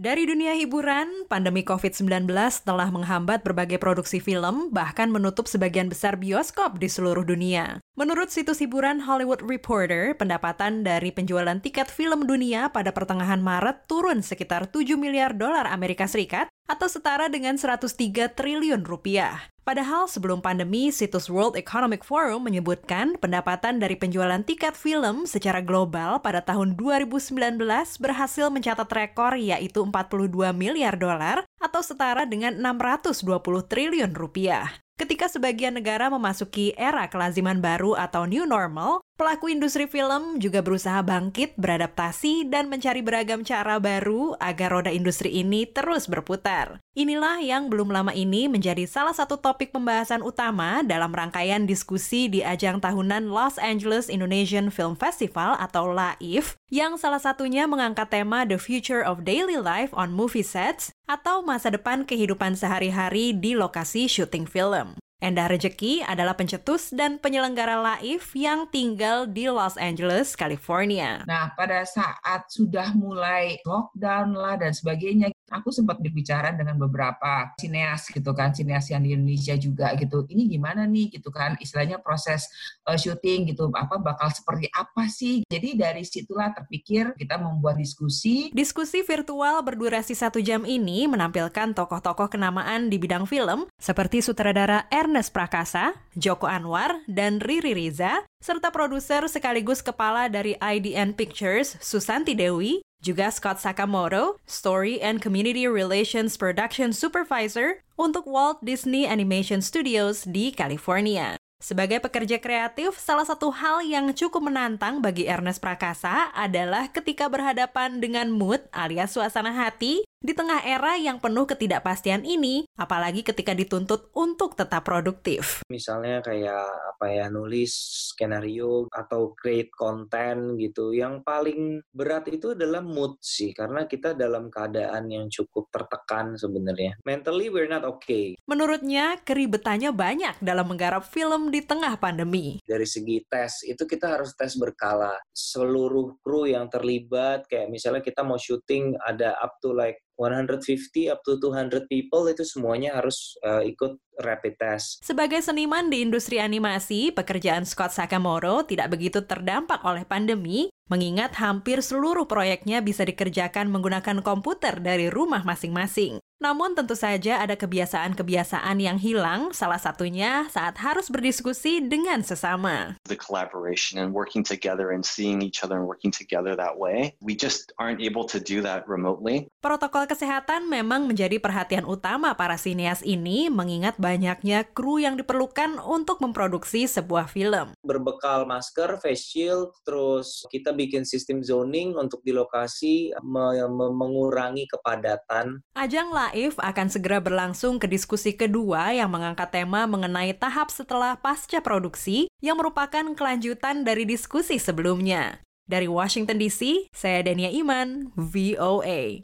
Dari dunia hiburan, pandemi COVID-19 telah menghambat berbagai produksi film, bahkan menutup sebagian besar bioskop di seluruh dunia. Menurut situs hiburan Hollywood Reporter, pendapatan dari penjualan tiket film dunia pada pertengahan Maret turun sekitar 7 miliar dolar Amerika Serikat atau setara dengan 103 triliun rupiah. Padahal sebelum pandemi, situs World Economic Forum menyebutkan pendapatan dari penjualan tiket film secara global pada tahun 2019 berhasil mencatat rekor yaitu 42 miliar dolar atau setara dengan 620 triliun rupiah. Ketika sebagian negara memasuki era kelaziman baru atau new normal, pelaku industri film juga berusaha bangkit, beradaptasi, dan mencari beragam cara baru agar roda industri ini terus berputar. Inilah yang belum lama ini menjadi salah satu topik pembahasan utama dalam rangkaian diskusi di ajang tahunan Los Angeles Indonesian Film Festival atau LAIF, yang salah satunya mengangkat tema The Future of Daily Life on Movie Sets atau masa depan kehidupan sehari-hari di lokasi syuting film. Endah Rejeki adalah pencetus dan penyelenggara Laif yang tinggal di Los Angeles, California. Nah, pada saat sudah mulai lockdown lah dan sebagainya, aku sempat berbicara dengan beberapa sineas gitu kan, sineas yang di Indonesia juga gitu. Ini gimana nih gitu kan, istilahnya proses uh, syuting gitu, apa bakal seperti apa sih? Jadi dari situlah terpikir kita membuat diskusi. Diskusi virtual berdurasi satu jam ini menampilkan tokoh-tokoh kenamaan di bidang film seperti sutradara Ernest Prakasa, Joko Anwar, dan Riri Riza, serta produser sekaligus kepala dari IDN Pictures, Susanti Dewi, juga Scott Sakamoto, Story and Community Relations Production Supervisor untuk Walt Disney Animation Studios di California. Sebagai pekerja kreatif, salah satu hal yang cukup menantang bagi Ernest Prakasa adalah ketika berhadapan dengan mood alias suasana hati di tengah era yang penuh ketidakpastian ini, apalagi ketika dituntut untuk tetap produktif. Misalnya kayak apa ya nulis skenario atau create konten gitu. Yang paling berat itu adalah mood sih karena kita dalam keadaan yang cukup tertekan sebenarnya. Mentally we're not okay. Menurutnya, keribetannya banyak dalam menggarap film di tengah pandemi. Dari segi tes itu kita harus tes berkala. Seluruh kru yang terlibat kayak misalnya kita mau syuting ada up to like 150 up to 200 people itu semuanya harus uh, ikut rapid test. Sebagai seniman di industri animasi, pekerjaan Scott Sakamoto tidak begitu terdampak oleh pandemi, mengingat hampir seluruh proyeknya bisa dikerjakan menggunakan komputer dari rumah masing-masing. Namun tentu saja ada kebiasaan-kebiasaan yang hilang, salah satunya saat harus berdiskusi dengan sesama. The collaboration and working together and seeing each other and working together that way, we just aren't able to do that remotely. Protokol kesehatan memang menjadi perhatian utama para sinias ini mengingat banyaknya kru yang diperlukan untuk memproduksi sebuah film. Berbekal masker, face shield, terus kita bikin sistem zoning untuk di lokasi me mengurangi kepadatan. Ajang Laif akan segera berlangsung ke diskusi kedua yang mengangkat tema mengenai tahap setelah pasca produksi yang merupakan kelanjutan dari diskusi sebelumnya. Dari Washington DC, saya Dania Iman, VOA.